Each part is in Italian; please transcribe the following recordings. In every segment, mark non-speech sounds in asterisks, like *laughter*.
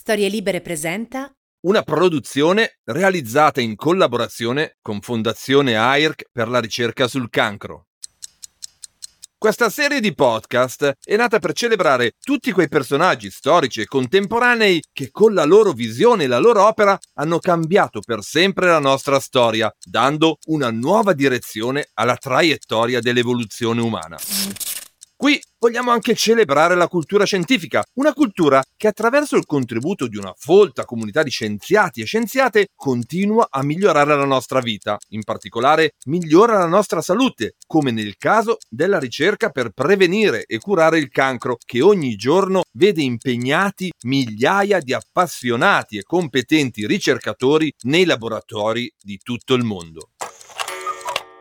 Storie Libere presenta Una produzione realizzata in collaborazione con Fondazione AIRC per la ricerca sul cancro. Questa serie di podcast è nata per celebrare tutti quei personaggi storici e contemporanei che con la loro visione e la loro opera hanno cambiato per sempre la nostra storia, dando una nuova direzione alla traiettoria dell'evoluzione umana. Qui vogliamo anche celebrare la cultura scientifica, una cultura che attraverso il contributo di una folta comunità di scienziati e scienziate continua a migliorare la nostra vita, in particolare migliora la nostra salute, come nel caso della ricerca per prevenire e curare il cancro, che ogni giorno vede impegnati migliaia di appassionati e competenti ricercatori nei laboratori di tutto il mondo.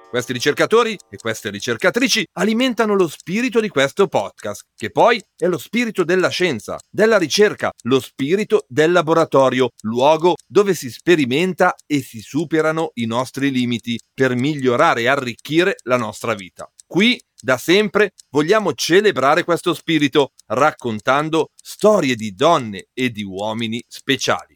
Questi ricercatori e queste ricercatrici alimentano lo spirito di questo podcast, che poi è lo spirito della scienza, della ricerca, lo spirito del laboratorio, luogo dove si sperimenta e si superano i nostri limiti per migliorare e arricchire la nostra vita. Qui, da sempre, vogliamo celebrare questo spirito raccontando storie di donne e di uomini speciali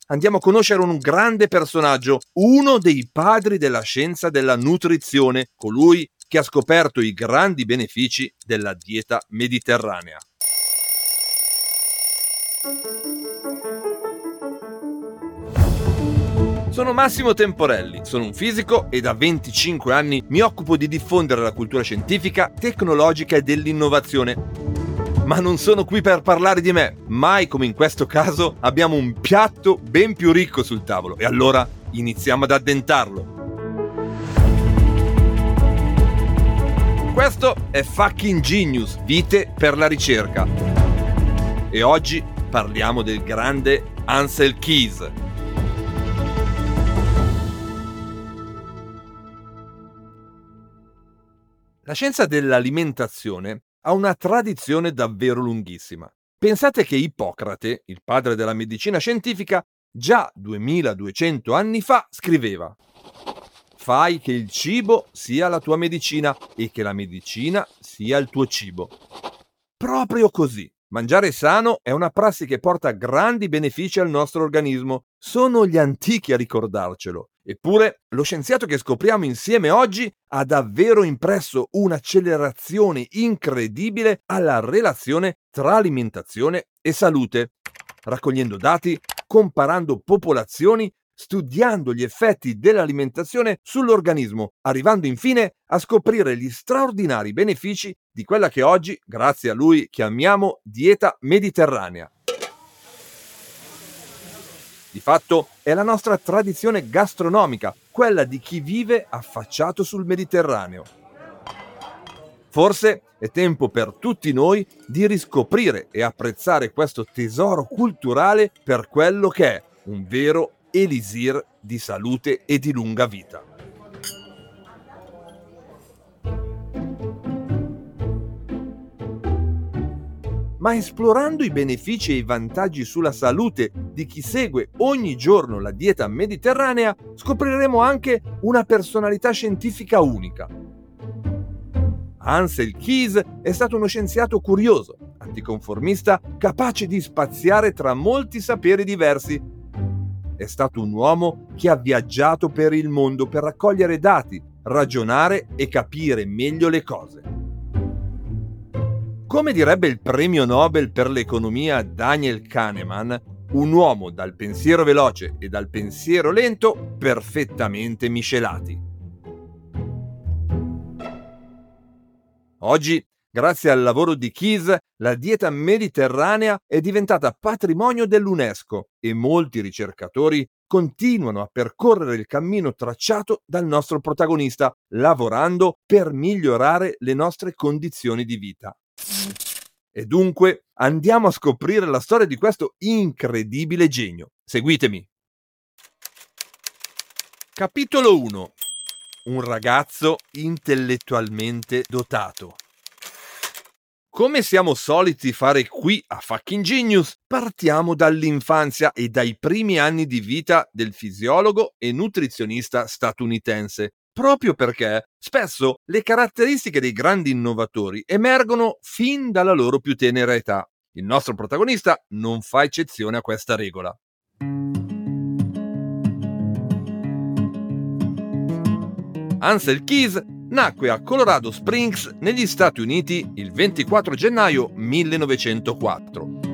andiamo a conoscere un grande personaggio, uno dei padri della scienza della nutrizione, colui che ha scoperto i grandi benefici della dieta mediterranea. Sono Massimo Temporelli, sono un fisico e da 25 anni mi occupo di diffondere la cultura scientifica, tecnologica e dell'innovazione ma non sono qui per parlare di me. Mai come in questo caso abbiamo un piatto ben più ricco sul tavolo e allora iniziamo ad addentarlo. Questo è Fucking Genius, vite per la ricerca. E oggi parliamo del grande Ansel Keys. La scienza dell'alimentazione ha una tradizione davvero lunghissima. Pensate che Ippocrate, il padre della medicina scientifica, già 2200 anni fa scriveva Fai che il cibo sia la tua medicina e che la medicina sia il tuo cibo. Proprio così. Mangiare sano è una prassi che porta grandi benefici al nostro organismo. Sono gli antichi a ricordarcelo. Eppure, lo scienziato che scopriamo insieme oggi ha davvero impresso un'accelerazione incredibile alla relazione tra alimentazione e salute, raccogliendo dati, comparando popolazioni, studiando gli effetti dell'alimentazione sull'organismo, arrivando infine a scoprire gli straordinari benefici di quella che oggi, grazie a lui, chiamiamo dieta mediterranea. Di fatto è la nostra tradizione gastronomica, quella di chi vive affacciato sul Mediterraneo. Forse è tempo per tutti noi di riscoprire e apprezzare questo tesoro culturale per quello che è un vero elisir di salute e di lunga vita. Ma esplorando i benefici e i vantaggi sulla salute di chi segue ogni giorno la dieta mediterranea, scopriremo anche una personalità scientifica unica. Ansel Keys è stato uno scienziato curioso, anticonformista, capace di spaziare tra molti saperi diversi. È stato un uomo che ha viaggiato per il mondo per raccogliere dati, ragionare e capire meglio le cose. Come direbbe il premio Nobel per l'economia Daniel Kahneman, un uomo dal pensiero veloce e dal pensiero lento perfettamente miscelati. Oggi, grazie al lavoro di Keys, la dieta mediterranea è diventata patrimonio dell'UNESCO e molti ricercatori continuano a percorrere il cammino tracciato dal nostro protagonista, lavorando per migliorare le nostre condizioni di vita. E dunque andiamo a scoprire la storia di questo incredibile genio. Seguitemi. Capitolo 1 Un ragazzo intellettualmente dotato. Come siamo soliti fare qui a Fucking Genius, partiamo dall'infanzia e dai primi anni di vita del fisiologo e nutrizionista statunitense, proprio perché spesso le caratteristiche dei grandi innovatori emergono fin dalla loro più tenera età. Il nostro protagonista non fa eccezione a questa regola. Ansel Keys nacque a Colorado Springs negli Stati Uniti il 24 gennaio 1904.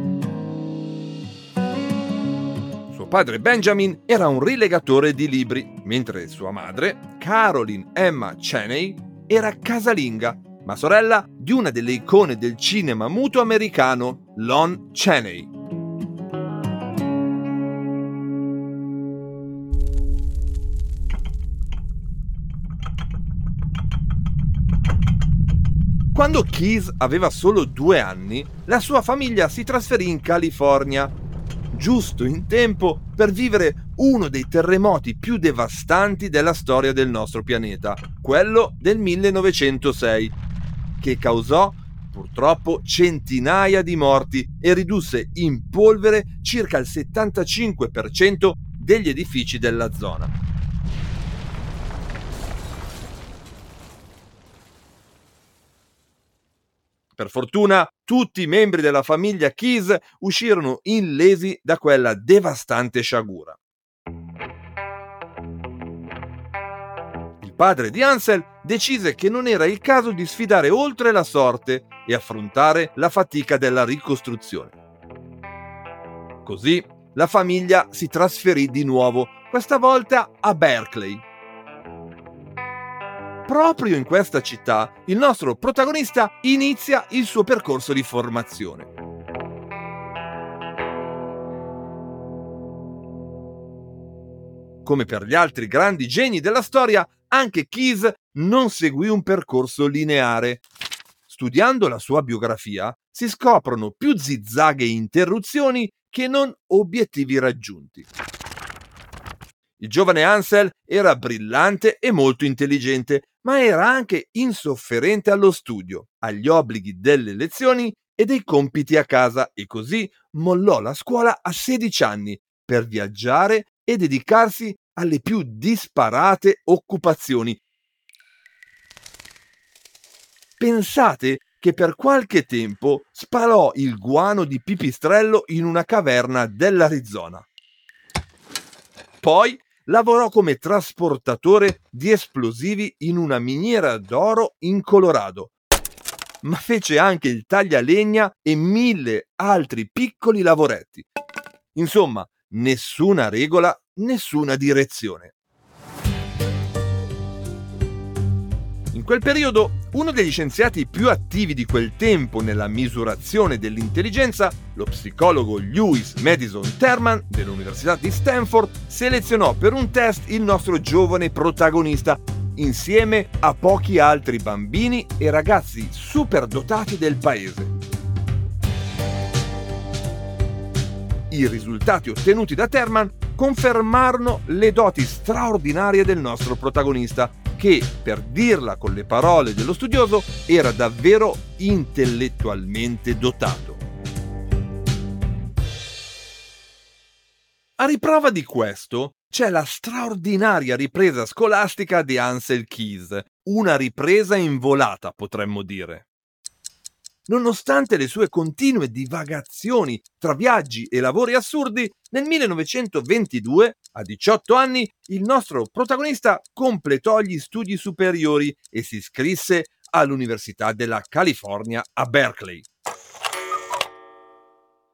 Suo padre Benjamin era un rilegatore di libri, mentre sua madre, Caroline Emma Cheney, era casalinga, ma sorella di una delle icone del cinema muto americano, Lon Chaney. Quando Keys aveva solo due anni, la sua famiglia si trasferì in California, giusto in tempo per vivere uno dei terremoti più devastanti della storia del nostro pianeta, quello del 1906, che causò purtroppo centinaia di morti e ridusse in polvere circa il 75% degli edifici della zona. Per fortuna, tutti i membri della famiglia Keys uscirono illesi da quella devastante sciagura. Il padre di Ansel decise che non era il caso di sfidare oltre la sorte e affrontare la fatica della ricostruzione. Così la famiglia si trasferì di nuovo, questa volta a Berkeley, proprio in questa città il nostro protagonista inizia il suo percorso di formazione. Come per gli altri grandi geni della storia, anche Keys non seguì un percorso lineare. Studiando la sua biografia si scoprono più zizzaghe e interruzioni che non obiettivi raggiunti. Il giovane Ansel era brillante e molto intelligente, ma era anche insofferente allo studio, agli obblighi delle lezioni e dei compiti a casa e così mollò la scuola a 16 anni per viaggiare e dedicarsi alle più disparate occupazioni. Pensate che per qualche tempo spalò il guano di pipistrello in una caverna dell'Arizona. Poi lavorò come trasportatore di esplosivi in una miniera d'oro in Colorado, ma fece anche il taglialegna e mille altri piccoli lavoretti. Insomma, nessuna regola, nessuna direzione. In quel periodo, uno degli scienziati più attivi di quel tempo nella misurazione dell'intelligenza, lo psicologo Lewis Madison Terman dell'Università di Stanford, selezionò per un test il nostro giovane protagonista insieme a pochi altri bambini e ragazzi superdotati del paese. I risultati ottenuti da Terman confermarono le doti straordinarie del nostro protagonista che, per dirla con le parole dello studioso, era davvero intellettualmente dotato. A riprova di questo c'è la straordinaria ripresa scolastica di Ansel Keys, una ripresa in volata potremmo dire. Nonostante le sue continue divagazioni tra viaggi e lavori assurdi, nel 1922, a 18 anni, il nostro protagonista completò gli studi superiori e si iscrisse all'Università della California a Berkeley.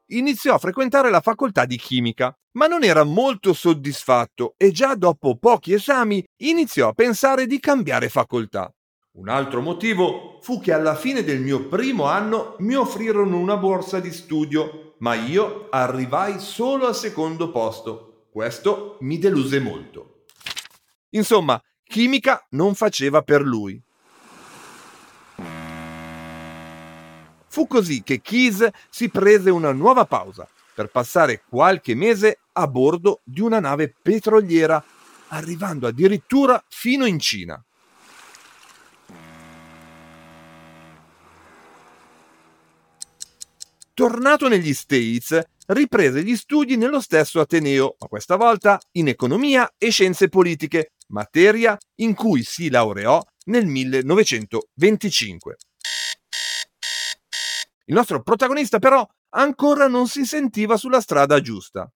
Iniziò a frequentare la facoltà di chimica, ma non era molto soddisfatto e già dopo pochi esami iniziò a pensare di cambiare facoltà. Un altro motivo fu che alla fine del mio primo anno mi offrirono una borsa di studio, ma io arrivai solo al secondo posto. Questo mi deluse molto. Insomma, chimica non faceva per lui. Fu così che Keys si prese una nuova pausa per passare qualche mese a bordo di una nave petroliera arrivando addirittura fino in Cina. Tornato negli States, riprese gli studi nello stesso Ateneo, ma questa volta in economia e scienze politiche, materia in cui si laureò nel 1925. Il nostro protagonista però ancora non si sentiva sulla strada giusta.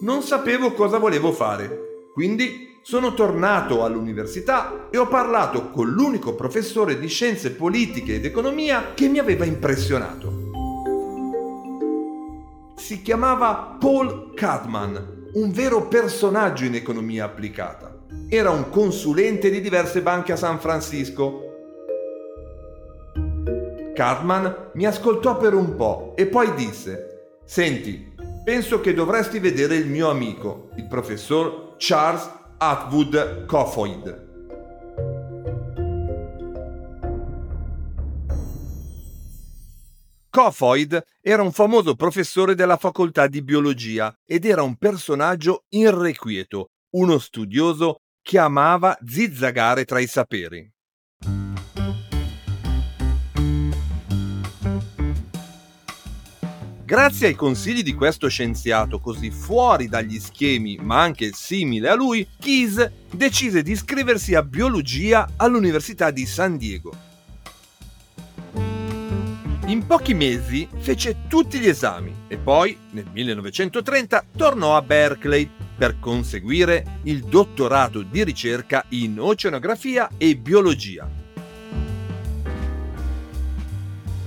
Non sapevo cosa volevo fare, quindi sono tornato all'università e ho parlato con l'unico professore di scienze politiche ed economia che mi aveva impressionato. Si chiamava Paul Cadman, un vero personaggio in economia applicata. Era un consulente di diverse banche a San Francisco. Cadman mi ascoltò per un po' e poi disse, Senti, penso che dovresti vedere il mio amico, il professor Charles Atwood Cofoid. Cofoid era un famoso professore della facoltà di biologia ed era un personaggio irrequieto, uno studioso che amava zizzagare tra i saperi. Grazie ai consigli di questo scienziato così fuori dagli schemi ma anche simile a lui, Keyes decise di iscriversi a biologia all'Università di San Diego. In pochi mesi fece tutti gli esami e poi, nel 1930, tornò a Berkeley per conseguire il dottorato di ricerca in oceanografia e biologia.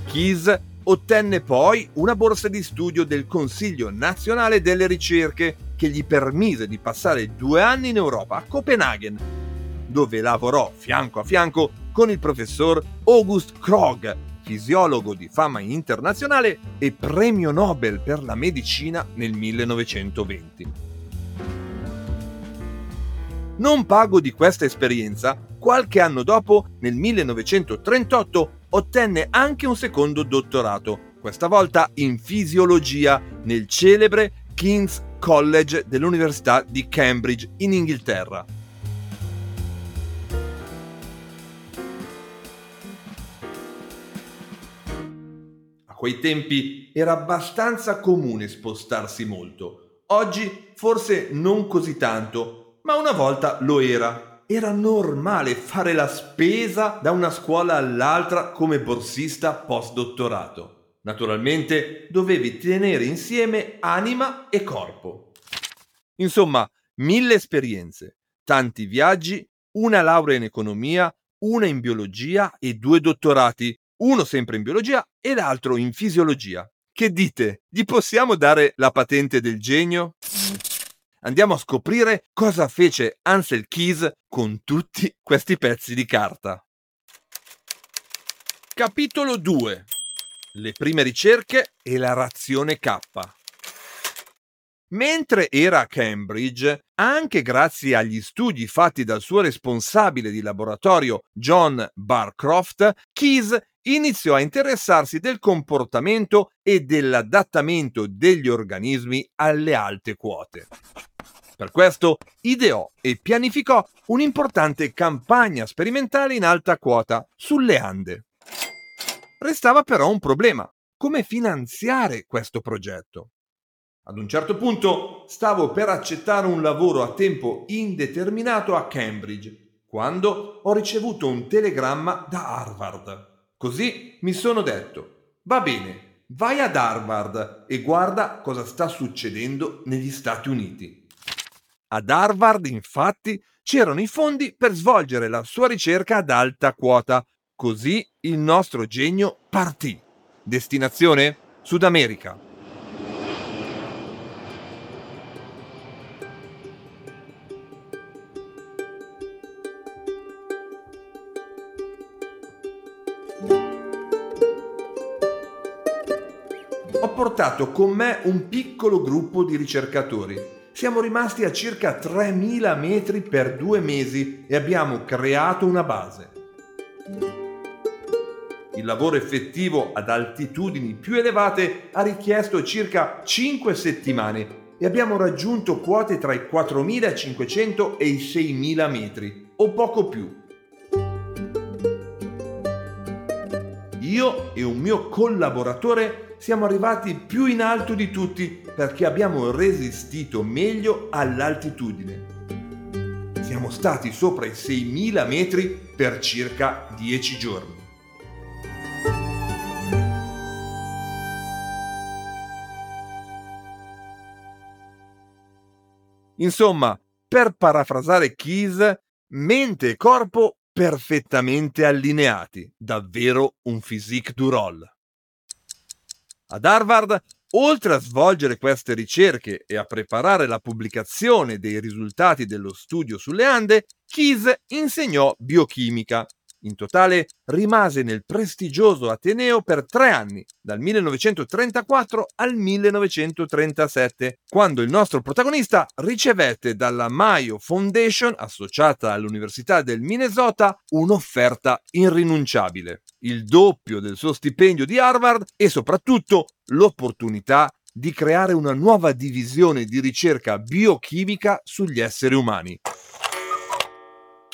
Keyes Ottenne poi una borsa di studio del Consiglio nazionale delle ricerche che gli permise di passare due anni in Europa, a Copenaghen, dove lavorò fianco a fianco con il professor August Krog, fisiologo di fama internazionale e premio Nobel per la medicina nel 1920. Non pago di questa esperienza, qualche anno dopo, nel 1938, ottenne anche un secondo dottorato, questa volta in fisiologia nel celebre King's College dell'Università di Cambridge in Inghilterra. A quei tempi era abbastanza comune spostarsi molto. Oggi forse non così tanto, ma una volta lo era era normale fare la spesa da una scuola all'altra come borsista post-dottorato. Naturalmente dovevi tenere insieme anima e corpo. Insomma, mille esperienze, tanti viaggi, una laurea in economia, una in biologia e due dottorati, uno sempre in biologia e l'altro in fisiologia. Che dite? Gli possiamo dare la patente del genio? Andiamo a scoprire cosa fece Ansel Keys con tutti questi pezzi di carta. Capitolo 2 Le prime ricerche e la razione K. Mentre era a Cambridge, anche grazie agli studi fatti dal suo responsabile di laboratorio John Barcroft, Keys iniziò a interessarsi del comportamento e dell'adattamento degli organismi alle alte quote. Per questo ideò e pianificò un'importante campagna sperimentale in alta quota sulle Ande. Restava però un problema, come finanziare questo progetto. Ad un certo punto stavo per accettare un lavoro a tempo indeterminato a Cambridge, quando ho ricevuto un telegramma da Harvard. Così mi sono detto, va bene, vai ad Harvard e guarda cosa sta succedendo negli Stati Uniti. Ad Harvard, infatti, c'erano i fondi per svolgere la sua ricerca ad alta quota. Così il nostro genio partì. Destinazione? Sud America. Portato con me un piccolo gruppo di ricercatori siamo rimasti a circa 3.000 metri per due mesi e abbiamo creato una base. Il lavoro effettivo ad altitudini più elevate ha richiesto circa 5 settimane e abbiamo raggiunto quote tra i 4.500 e i 6.000 metri, o poco più. Io e un mio collaboratore siamo arrivati più in alto di tutti perché abbiamo resistito meglio all'altitudine. Siamo stati sopra i 6.000 metri per circa 10 giorni. Insomma, per parafrasare Keys, mente e corpo perfettamente allineati, davvero un physique du rôle. Ad Harvard, oltre a svolgere queste ricerche e a preparare la pubblicazione dei risultati dello studio sulle Ande, Keys insegnò biochimica in totale rimase nel prestigioso Ateneo per tre anni, dal 1934 al 1937, quando il nostro protagonista ricevette dalla Mayo Foundation, associata all'Università del Minnesota, un'offerta irrinunciabile, il doppio del suo stipendio di Harvard e soprattutto l'opportunità di creare una nuova divisione di ricerca biochimica sugli esseri umani.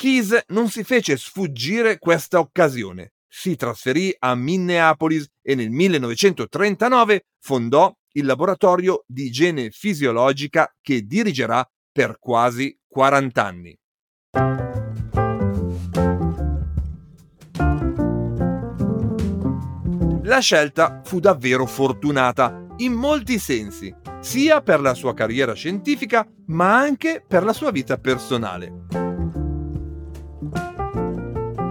Keys non si fece sfuggire questa occasione. Si trasferì a Minneapolis e nel 1939 fondò il laboratorio di igiene fisiologica che dirigerà per quasi 40 anni. La scelta fu davvero fortunata in molti sensi, sia per la sua carriera scientifica ma anche per la sua vita personale.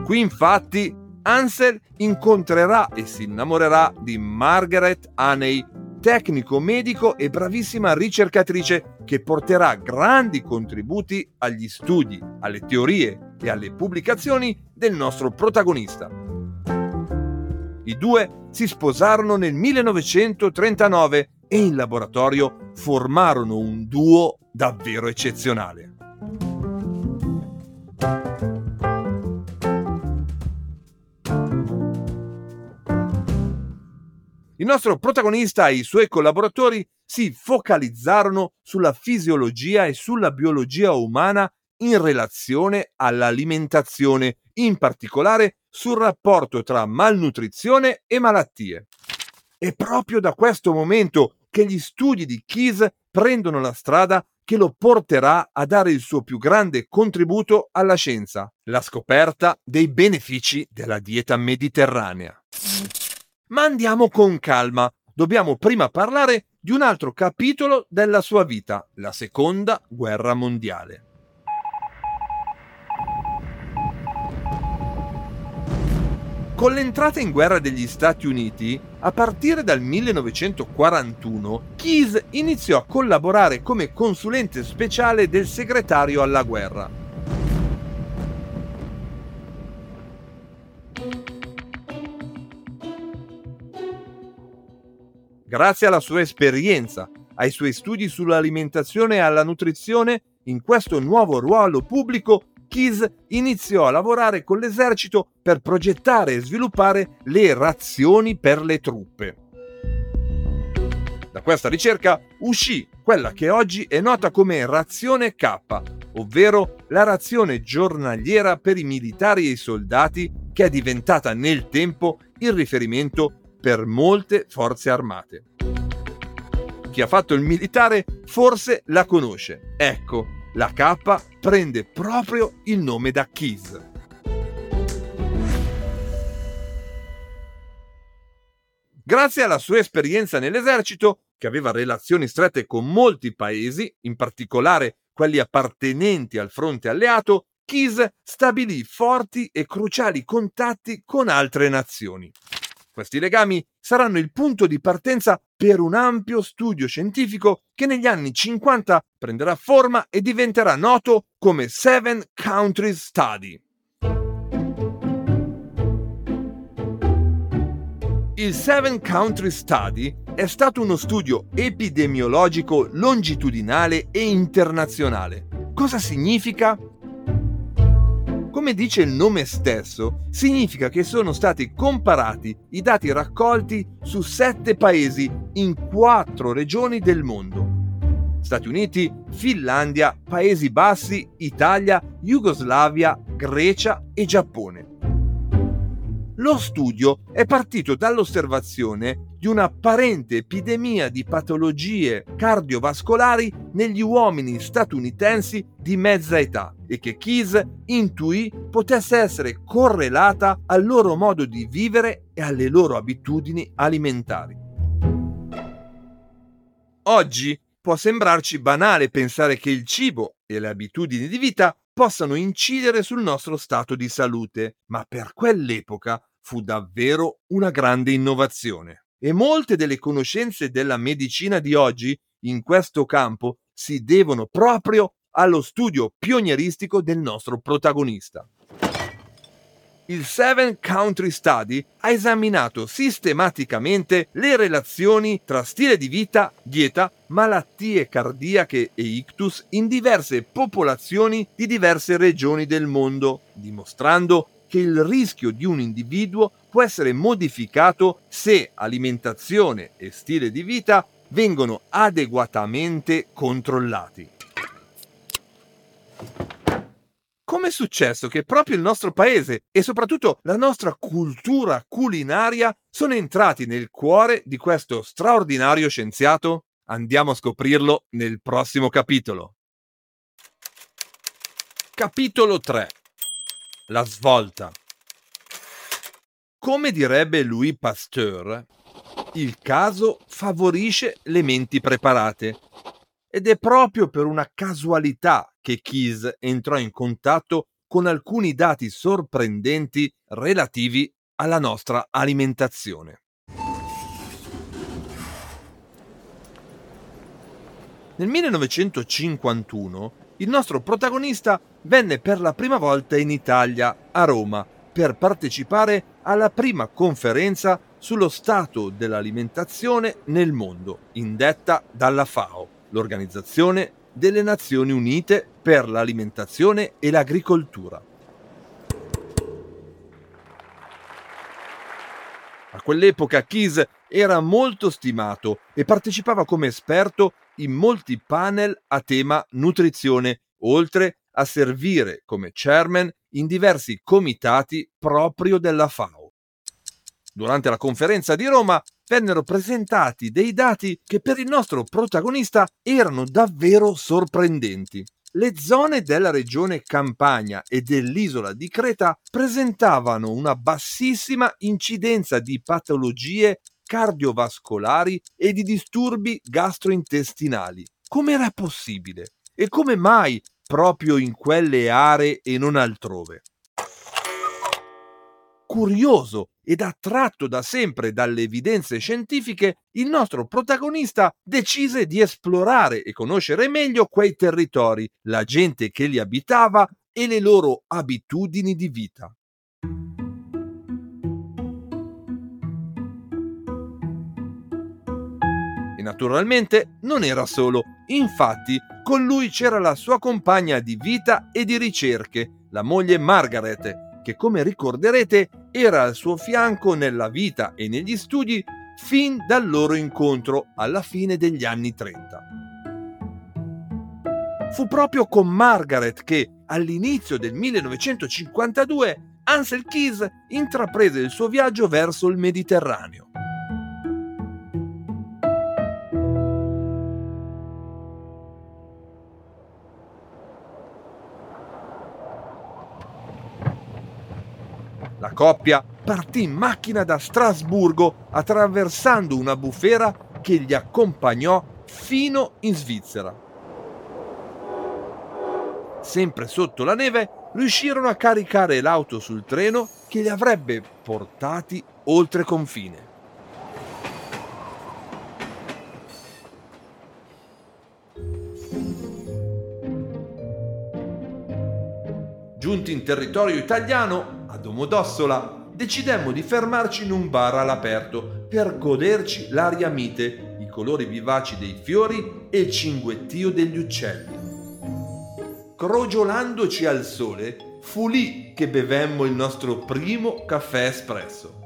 Qui infatti Ansel incontrerà e si innamorerà di Margaret Haney, tecnico medico e bravissima ricercatrice che porterà grandi contributi agli studi, alle teorie e alle pubblicazioni del nostro protagonista. I due si sposarono nel 1939 e in laboratorio formarono un duo davvero eccezionale. Il nostro protagonista e i suoi collaboratori si focalizzarono sulla fisiologia e sulla biologia umana in relazione all'alimentazione, in particolare sul rapporto tra malnutrizione e malattie. È proprio da questo momento che gli studi di Keys prendono la strada che lo porterà a dare il suo più grande contributo alla scienza, la scoperta dei benefici della dieta mediterranea. Ma andiamo con calma. Dobbiamo prima parlare di un altro capitolo della sua vita, la seconda guerra mondiale. Con l'entrata in guerra degli Stati Uniti, a partire dal 1941, Keyes iniziò a collaborare come consulente speciale del segretario alla guerra. Grazie alla sua esperienza, ai suoi studi sull'alimentazione e alla nutrizione, in questo nuovo ruolo pubblico, Keys iniziò a lavorare con l'esercito per progettare e sviluppare le razioni per le truppe. Da questa ricerca uscì quella che oggi è nota come razione K, ovvero la razione giornaliera per i militari e i soldati che è diventata nel tempo il riferimento per molte forze armate. Chi ha fatto il militare forse la conosce. Ecco, la K prende proprio il nome da Keys. Grazie alla sua esperienza nell'esercito, che aveva relazioni strette con molti paesi, in particolare quelli appartenenti al fronte alleato, Keys stabilì forti e cruciali contatti con altre nazioni. Questi legami saranno il punto di partenza per un ampio studio scientifico che negli anni 50 prenderà forma e diventerà noto come Seven Countries Study. Il Seven Country Study è stato uno studio epidemiologico longitudinale e internazionale. Cosa significa? Come dice il nome stesso, significa che sono stati comparati i dati raccolti su sette paesi in quattro regioni del mondo. Stati Uniti, Finlandia, Paesi Bassi, Italia, Jugoslavia, Grecia e Giappone. Lo studio è partito dall'osservazione di un'apparente epidemia di patologie cardiovascolari negli uomini statunitensi di mezza età e che Keyes intuì potesse essere correlata al loro modo di vivere e alle loro abitudini alimentari. Oggi può sembrarci banale pensare che il cibo e le abitudini di vita possano incidere sul nostro stato di salute, ma per quell'epoca fu davvero una grande innovazione. E molte delle conoscenze della medicina di oggi in questo campo si devono proprio allo studio pionieristico del nostro protagonista. Il Seven Country Study ha esaminato sistematicamente le relazioni tra stile di vita, dieta, malattie cardiache e ictus in diverse popolazioni di diverse regioni del mondo, dimostrando che il rischio di un individuo può essere modificato se alimentazione e stile di vita vengono adeguatamente controllati. Come è successo che proprio il nostro paese e soprattutto la nostra cultura culinaria sono entrati nel cuore di questo straordinario scienziato? Andiamo a scoprirlo nel prossimo capitolo. Capitolo 3 la svolta. Come direbbe Louis Pasteur, il caso favorisce le menti preparate ed è proprio per una casualità che Keyes entrò in contatto con alcuni dati sorprendenti relativi alla nostra alimentazione. Nel 1951 il nostro protagonista venne per la prima volta in Italia, a Roma, per partecipare alla prima conferenza sullo stato dell'alimentazione nel mondo, indetta dalla FAO, l'Organizzazione delle Nazioni Unite per l'alimentazione e l'agricoltura. A quell'epoca Keyes era molto stimato e partecipava come esperto in molti panel a tema nutrizione, oltre a servire come chairman in diversi comitati proprio della FAO. Durante la conferenza di Roma vennero presentati dei dati che per il nostro protagonista erano davvero sorprendenti. Le zone della regione Campania e dell'isola di Creta presentavano una bassissima incidenza di patologie cardiovascolari e di disturbi gastrointestinali. Come era possibile? E come mai proprio in quelle aree e non altrove? Curioso ed attratto da sempre dalle evidenze scientifiche, il nostro protagonista decise di esplorare e conoscere meglio quei territori, la gente che li abitava e le loro abitudini di vita. Naturalmente non era solo, infatti con lui c'era la sua compagna di vita e di ricerche, la moglie Margaret, che come ricorderete era al suo fianco nella vita e negli studi fin dal loro incontro alla fine degli anni 30. Fu proprio con Margaret che, all'inizio del 1952, Ansel Keys intraprese il suo viaggio verso il Mediterraneo. Coppia partì in macchina da Strasburgo attraversando una bufera che li accompagnò fino in Svizzera. Sempre sotto la neve riuscirono a caricare l'auto sul treno che li avrebbe portati oltre confine. Giunti in territorio italiano, Domodossola, decidemmo di fermarci in un bar all'aperto per goderci l'aria mite, i colori vivaci dei fiori e il cinguettio degli uccelli. Crogiolandoci al sole, fu lì che bevemmo il nostro primo caffè espresso.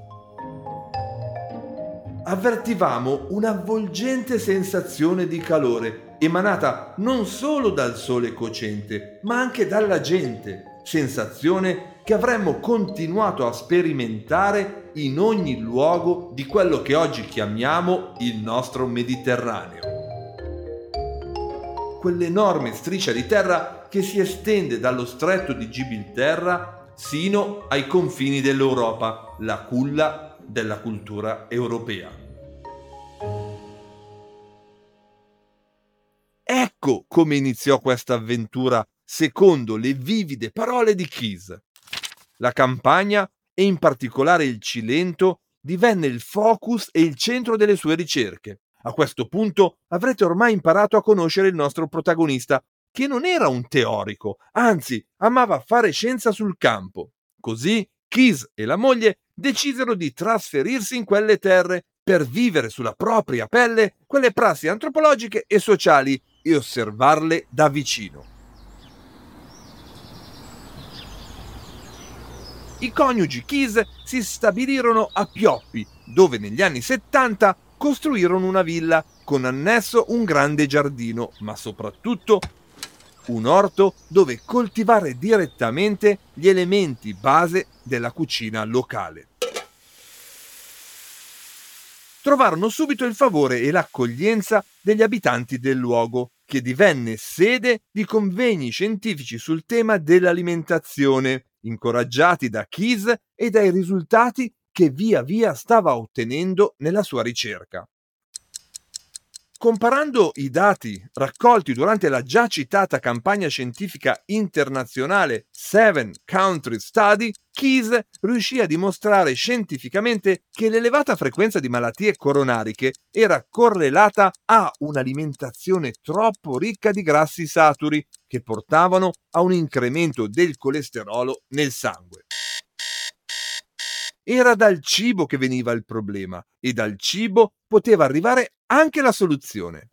Avvertivamo un'avvolgente sensazione di calore emanata non solo dal sole cocente, ma anche dalla gente, sensazione che avremmo continuato a sperimentare in ogni luogo di quello che oggi chiamiamo il nostro Mediterraneo quell'enorme striscia di terra che si estende dallo stretto di Gibilterra sino ai confini dell'Europa, la culla della cultura europea. Ecco come iniziò questa avventura secondo le vivide parole di Keys. La campagna e in particolare il Cilento divenne il focus e il centro delle sue ricerche. A questo punto avrete ormai imparato a conoscere il nostro protagonista, che non era un teorico, anzi amava fare scienza sul campo. Così Keys e la moglie decisero di trasferirsi in quelle terre per vivere sulla propria pelle quelle prassi antropologiche e sociali e osservarle da vicino. I coniugi Keys si stabilirono a Pioppi, dove negli anni 70 costruirono una villa con annesso un grande giardino, ma soprattutto un orto dove coltivare direttamente gli elementi base della cucina locale. Trovarono subito il favore e l'accoglienza degli abitanti del luogo, che divenne sede di convegni scientifici sul tema dell'alimentazione, incoraggiati da Keys e dai risultati che via via stava ottenendo nella sua ricerca. Comparando i dati raccolti durante la già citata campagna scientifica internazionale Seven Country Study, Keys riuscì a dimostrare scientificamente che l'elevata frequenza di malattie coronariche era correlata a un'alimentazione troppo ricca di grassi saturi che portavano a un incremento del colesterolo nel sangue. Era dal cibo che veniva il problema e dal cibo poteva arrivare anche la soluzione.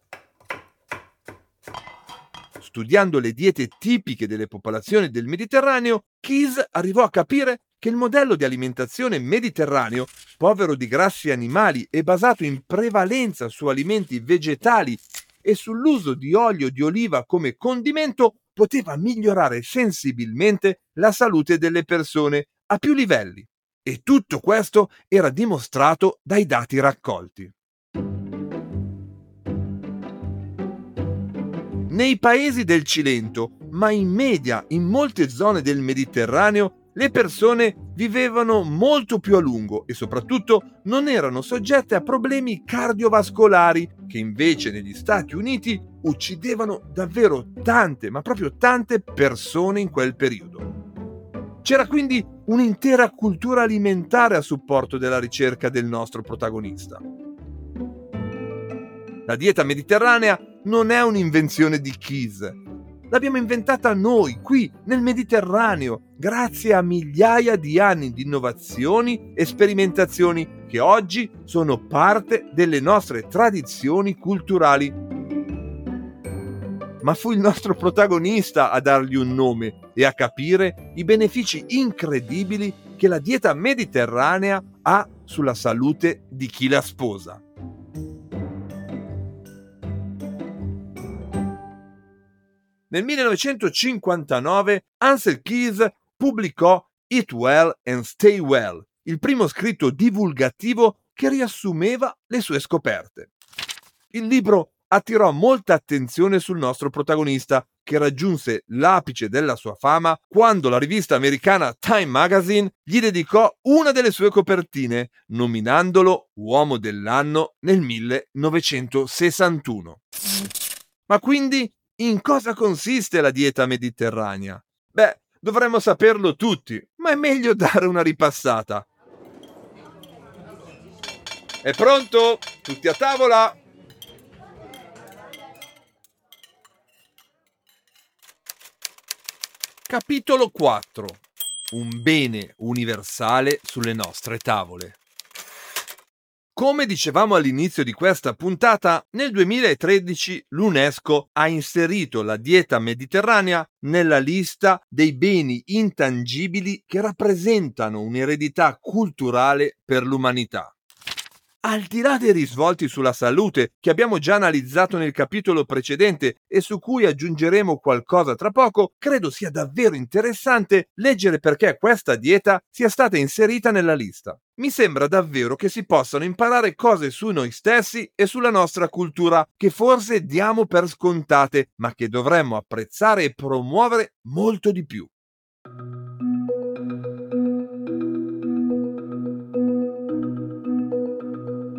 Studiando le diete tipiche delle popolazioni del Mediterraneo, Keys arrivò a capire che il modello di alimentazione mediterraneo, povero di grassi animali e basato in prevalenza su alimenti vegetali e sull'uso di olio di oliva come condimento, poteva migliorare sensibilmente la salute delle persone a più livelli. E tutto questo era dimostrato dai dati raccolti. Nei paesi del Cilento, ma in media in molte zone del Mediterraneo, le persone vivevano molto più a lungo e soprattutto non erano soggette a problemi cardiovascolari che invece negli Stati Uniti uccidevano davvero tante, ma proprio tante persone in quel periodo. C'era quindi un'intera cultura alimentare a supporto della ricerca del nostro protagonista. La dieta mediterranea non è un'invenzione di Keys. L'abbiamo inventata noi, qui, nel Mediterraneo, grazie a migliaia di anni di innovazioni e sperimentazioni che oggi sono parte delle nostre tradizioni culturali ma fu il nostro protagonista a dargli un nome e a capire i benefici incredibili che la dieta mediterranea ha sulla salute di chi la sposa. Nel 1959 Ansel Keys pubblicò Eat Well and Stay Well, il primo scritto divulgativo che riassumeva le sue scoperte. Il libro attirò molta attenzione sul nostro protagonista, che raggiunse l'apice della sua fama quando la rivista americana Time Magazine gli dedicò una delle sue copertine, nominandolo Uomo dell'anno nel 1961. Ma quindi in cosa consiste la dieta mediterranea? Beh, dovremmo saperlo tutti, ma è meglio *laughs* dare una ripassata. È pronto? Tutti a tavola? Capitolo 4 Un bene universale sulle nostre tavole. Come dicevamo all'inizio di questa puntata, nel 2013 l'UNESCO ha inserito la dieta mediterranea nella lista dei beni intangibili che rappresentano un'eredità culturale per l'umanità. Al di là dei risvolti sulla salute che abbiamo già analizzato nel capitolo precedente e su cui aggiungeremo qualcosa tra poco, credo sia davvero interessante leggere perché questa dieta sia stata inserita nella lista. Mi sembra davvero che si possano imparare cose su noi stessi e sulla nostra cultura che forse diamo per scontate, ma che dovremmo apprezzare e promuovere molto di più.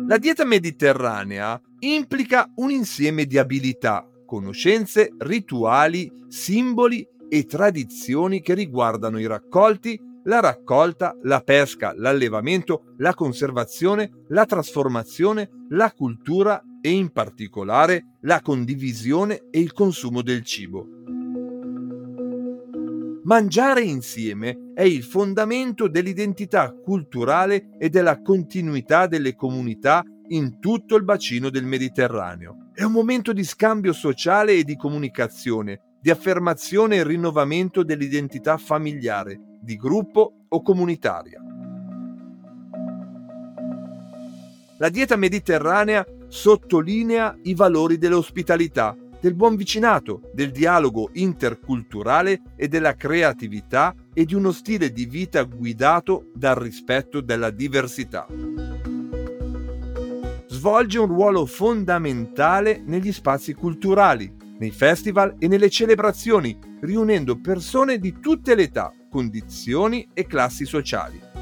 La dieta mediterranea implica un insieme di abilità, conoscenze, rituali, simboli e tradizioni che riguardano i raccolti, la raccolta, la pesca, l'allevamento, la conservazione, la trasformazione, la cultura e in particolare la condivisione e il consumo del cibo. Mangiare insieme è il fondamento dell'identità culturale e della continuità delle comunità in tutto il bacino del Mediterraneo. È un momento di scambio sociale e di comunicazione, di affermazione e rinnovamento dell'identità familiare, di gruppo o comunitaria. La dieta mediterranea sottolinea i valori dell'ospitalità, del buon vicinato, del dialogo interculturale e della creatività e di uno stile di vita guidato dal rispetto della diversità. Svolge un ruolo fondamentale negli spazi culturali, nei festival e nelle celebrazioni, riunendo persone di tutte le età, condizioni e classi sociali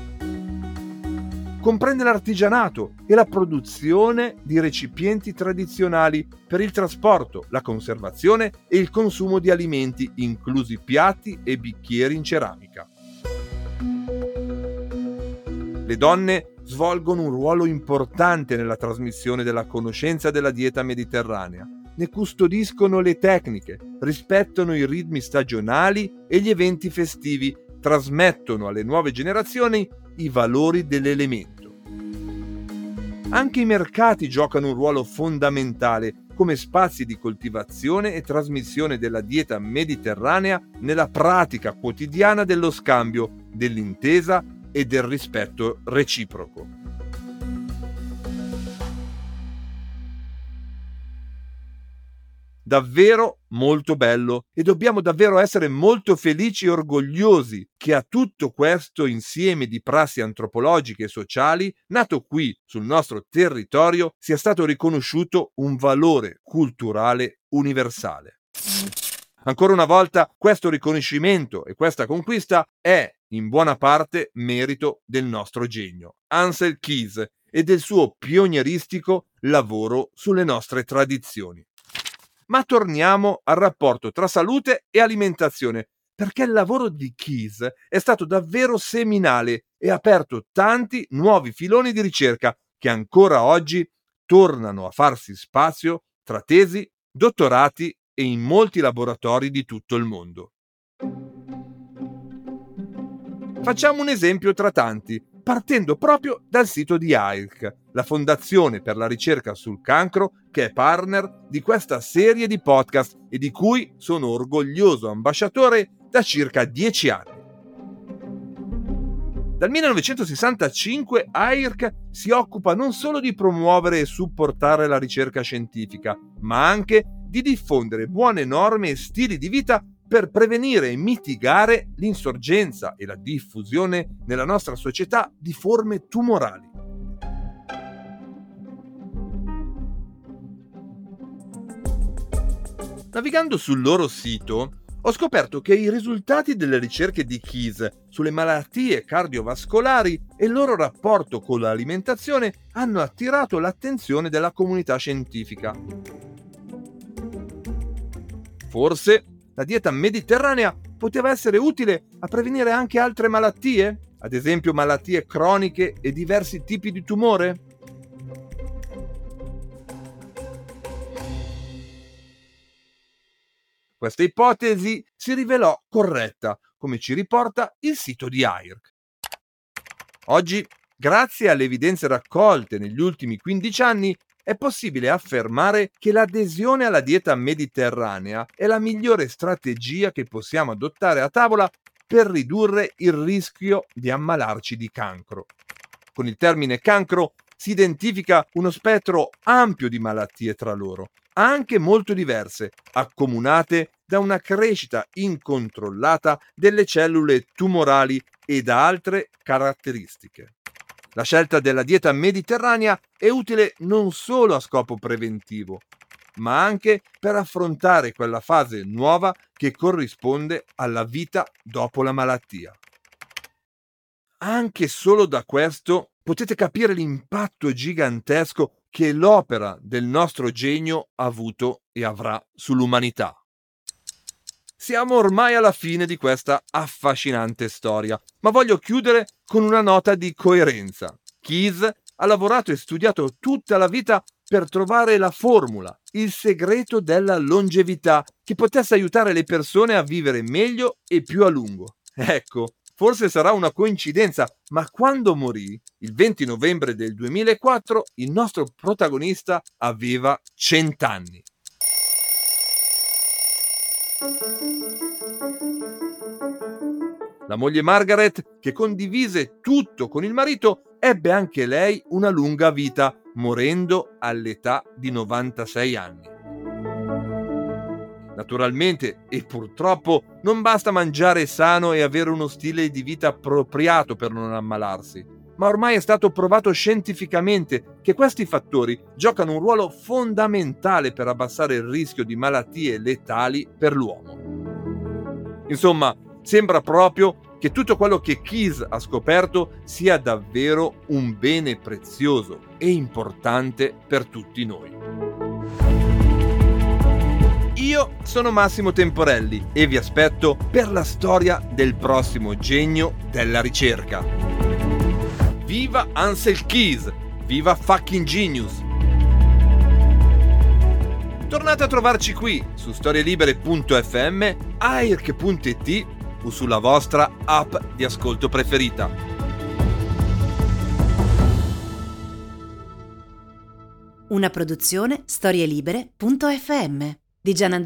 comprende l'artigianato e la produzione di recipienti tradizionali per il trasporto, la conservazione e il consumo di alimenti, inclusi piatti e bicchieri in ceramica. Le donne svolgono un ruolo importante nella trasmissione della conoscenza della dieta mediterranea. Ne custodiscono le tecniche, rispettano i ritmi stagionali e gli eventi festivi, trasmettono alle nuove generazioni i valori dell'elemento. Anche i mercati giocano un ruolo fondamentale come spazi di coltivazione e trasmissione della dieta mediterranea nella pratica quotidiana dello scambio, dell'intesa e del rispetto reciproco. Davvero molto bello e dobbiamo davvero essere molto felici e orgogliosi che a tutto questo insieme di prassi antropologiche e sociali, nato qui sul nostro territorio, sia stato riconosciuto un valore culturale universale. Ancora una volta, questo riconoscimento e questa conquista è in buona parte merito del nostro genio, Ansel Keys, e del suo pionieristico lavoro sulle nostre tradizioni. Ma torniamo al rapporto tra salute e alimentazione, perché il lavoro di Keys è stato davvero seminale e ha aperto tanti nuovi filoni di ricerca che ancora oggi tornano a farsi spazio tra tesi, dottorati e in molti laboratori di tutto il mondo. Facciamo un esempio tra tanti partendo proprio dal sito di AIRC, la Fondazione per la ricerca sul cancro che è partner di questa serie di podcast e di cui sono orgoglioso ambasciatore da circa dieci anni. Dal 1965 AIRC si occupa non solo di promuovere e supportare la ricerca scientifica, ma anche di diffondere buone norme e stili di vita per prevenire e mitigare l'insorgenza e la diffusione nella nostra società di forme tumorali. Navigando sul loro sito, ho scoperto che i risultati delle ricerche di Keys sulle malattie cardiovascolari e il loro rapporto con l'alimentazione hanno attirato l'attenzione della comunità scientifica. Forse la dieta mediterranea poteva essere utile a prevenire anche altre malattie, ad esempio malattie croniche e diversi tipi di tumore? Questa ipotesi si rivelò corretta, come ci riporta il sito di AIRC. Oggi Grazie alle evidenze raccolte negli ultimi 15 anni, è possibile affermare che l'adesione alla dieta mediterranea è la migliore strategia che possiamo adottare a tavola per ridurre il rischio di ammalarci di cancro. Con il termine cancro si identifica uno spettro ampio di malattie tra loro, anche molto diverse, accomunate da una crescita incontrollata delle cellule tumorali e da altre caratteristiche. La scelta della dieta mediterranea è utile non solo a scopo preventivo, ma anche per affrontare quella fase nuova che corrisponde alla vita dopo la malattia. Anche solo da questo potete capire l'impatto gigantesco che l'opera del nostro genio ha avuto e avrà sull'umanità. Siamo ormai alla fine di questa affascinante storia, ma voglio chiudere con una nota di coerenza. Keys ha lavorato e studiato tutta la vita per trovare la formula, il segreto della longevità che potesse aiutare le persone a vivere meglio e più a lungo. Ecco, forse sarà una coincidenza, ma quando morì, il 20 novembre del 2004, il nostro protagonista aveva 100 anni. La moglie Margaret, che condivise tutto con il marito, ebbe anche lei una lunga vita, morendo all'età di 96 anni. Naturalmente e purtroppo non basta mangiare sano e avere uno stile di vita appropriato per non ammalarsi ma ormai è stato provato scientificamente che questi fattori giocano un ruolo fondamentale per abbassare il rischio di malattie letali per l'uomo. Insomma, sembra proprio che tutto quello che Keys ha scoperto sia davvero un bene prezioso e importante per tutti noi. Io sono Massimo Temporelli e vi aspetto per la storia del prossimo genio della ricerca. Viva Ansel Keys! Viva fucking genius! Tornate a trovarci qui su storielibere.fm, airc.it o sulla vostra app di ascolto preferita. Una produzione storielibere.fm di Gianandrea